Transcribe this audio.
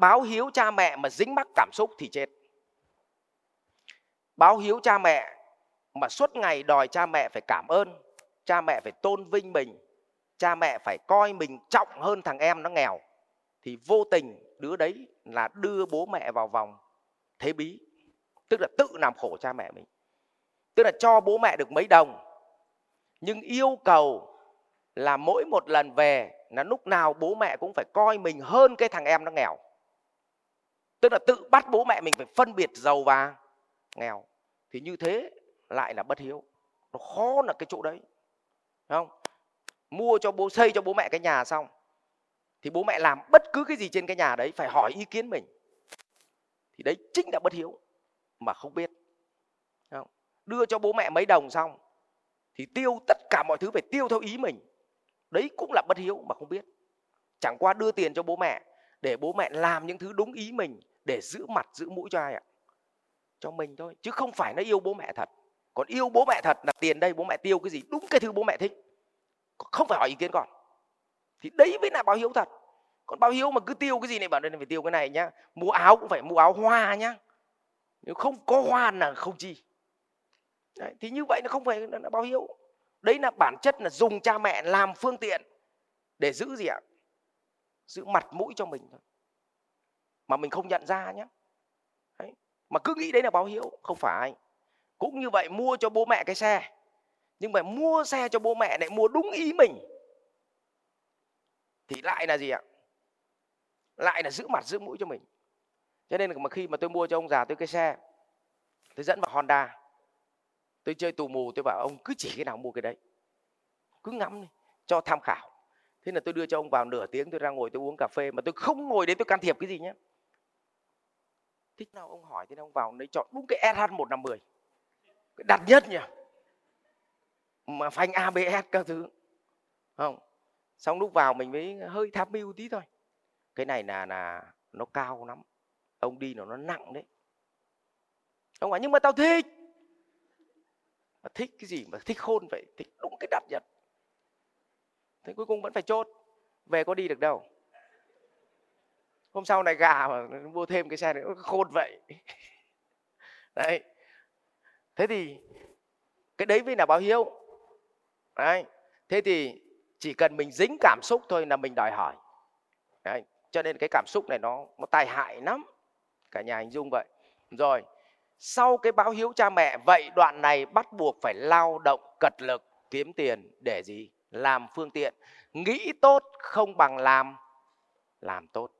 báo hiếu cha mẹ mà dính mắc cảm xúc thì chết. Báo hiếu cha mẹ mà suốt ngày đòi cha mẹ phải cảm ơn, cha mẹ phải tôn vinh mình, cha mẹ phải coi mình trọng hơn thằng em nó nghèo, thì vô tình đứa đấy là đưa bố mẹ vào vòng thế bí, tức là tự làm khổ cha mẹ mình. Tức là cho bố mẹ được mấy đồng, nhưng yêu cầu là mỗi một lần về là lúc nào bố mẹ cũng phải coi mình hơn cái thằng em nó nghèo tức là tự bắt bố mẹ mình phải phân biệt giàu và nghèo. Thì như thế lại là bất hiếu. Nó khó là cái chỗ đấy. Đúng không? Mua cho bố, xây cho bố mẹ cái nhà xong, thì bố mẹ làm bất cứ cái gì trên cái nhà đấy, phải hỏi ý kiến mình. Thì đấy chính là bất hiếu mà không biết. Đúng không? đưa cho bố mẹ mấy đồng xong, thì tiêu tất cả mọi thứ phải tiêu theo ý mình. Đấy cũng là bất hiếu mà không biết. Chẳng qua đưa tiền cho bố mẹ, để bố mẹ làm những thứ đúng ý mình để giữ mặt giữ mũi cho ai ạ? Cho mình thôi chứ không phải nó yêu bố mẹ thật. Còn yêu bố mẹ thật là tiền đây bố mẹ tiêu cái gì? Đúng cái thứ bố mẹ thích. Không phải hỏi ý kiến con. Thì đấy mới là báo hiếu thật. Còn báo hiếu mà cứ tiêu cái gì này bảo đây phải tiêu cái này nhá. Mua áo cũng phải mua áo hoa nhá. Nếu không có hoa là không chi. Đấy, thì như vậy nó không phải là báo hiếu. Đấy là bản chất là dùng cha mẹ làm phương tiện để giữ gì ạ? Giữ mặt mũi cho mình thôi mà mình không nhận ra nhé đấy. mà cứ nghĩ đấy là báo hiếu, không phải. Cũng như vậy mua cho bố mẹ cái xe. Nhưng mà mua xe cho bố mẹ lại mua đúng ý mình. Thì lại là gì ạ? Lại là giữ mặt, giữ mũi cho mình. Cho nên là mà khi mà tôi mua cho ông già tôi cái xe, tôi dẫn vào honda. Tôi chơi tù mù, tôi bảo ông cứ chỉ cái nào mua cái đấy. Cứ ngắm đi, cho tham khảo. Thế là tôi đưa cho ông vào nửa tiếng, tôi ra ngồi tôi uống cà phê, mà tôi không ngồi đấy tôi can thiệp cái gì nhé thích nào ông hỏi thế nào ông vào lấy chọn đúng cái SH 150 cái đặt nhất nhỉ? Mà phanh ABS các thứ. Không. Xong lúc vào mình mới hơi tham mưu tí thôi. Cái này là là nó cao lắm. Ông đi nó nó nặng đấy. Ông bảo, nhưng mà tao thích. Mà thích cái gì mà thích khôn vậy? Thích đúng cái đặt nhất. Thế cuối cùng vẫn phải chốt. Về có đi được đâu hôm sau này gà mà mua thêm cái xe nữa khôn vậy. Đấy. Thế thì cái đấy mới là báo hiếu. Đấy. Thế thì chỉ cần mình dính cảm xúc thôi là mình đòi hỏi. Đấy. cho nên cái cảm xúc này nó nó tai hại lắm. Cả nhà hình dung vậy. Rồi, sau cái báo hiếu cha mẹ, vậy đoạn này bắt buộc phải lao động cật lực, kiếm tiền để gì? Làm phương tiện. Nghĩ tốt không bằng làm làm tốt.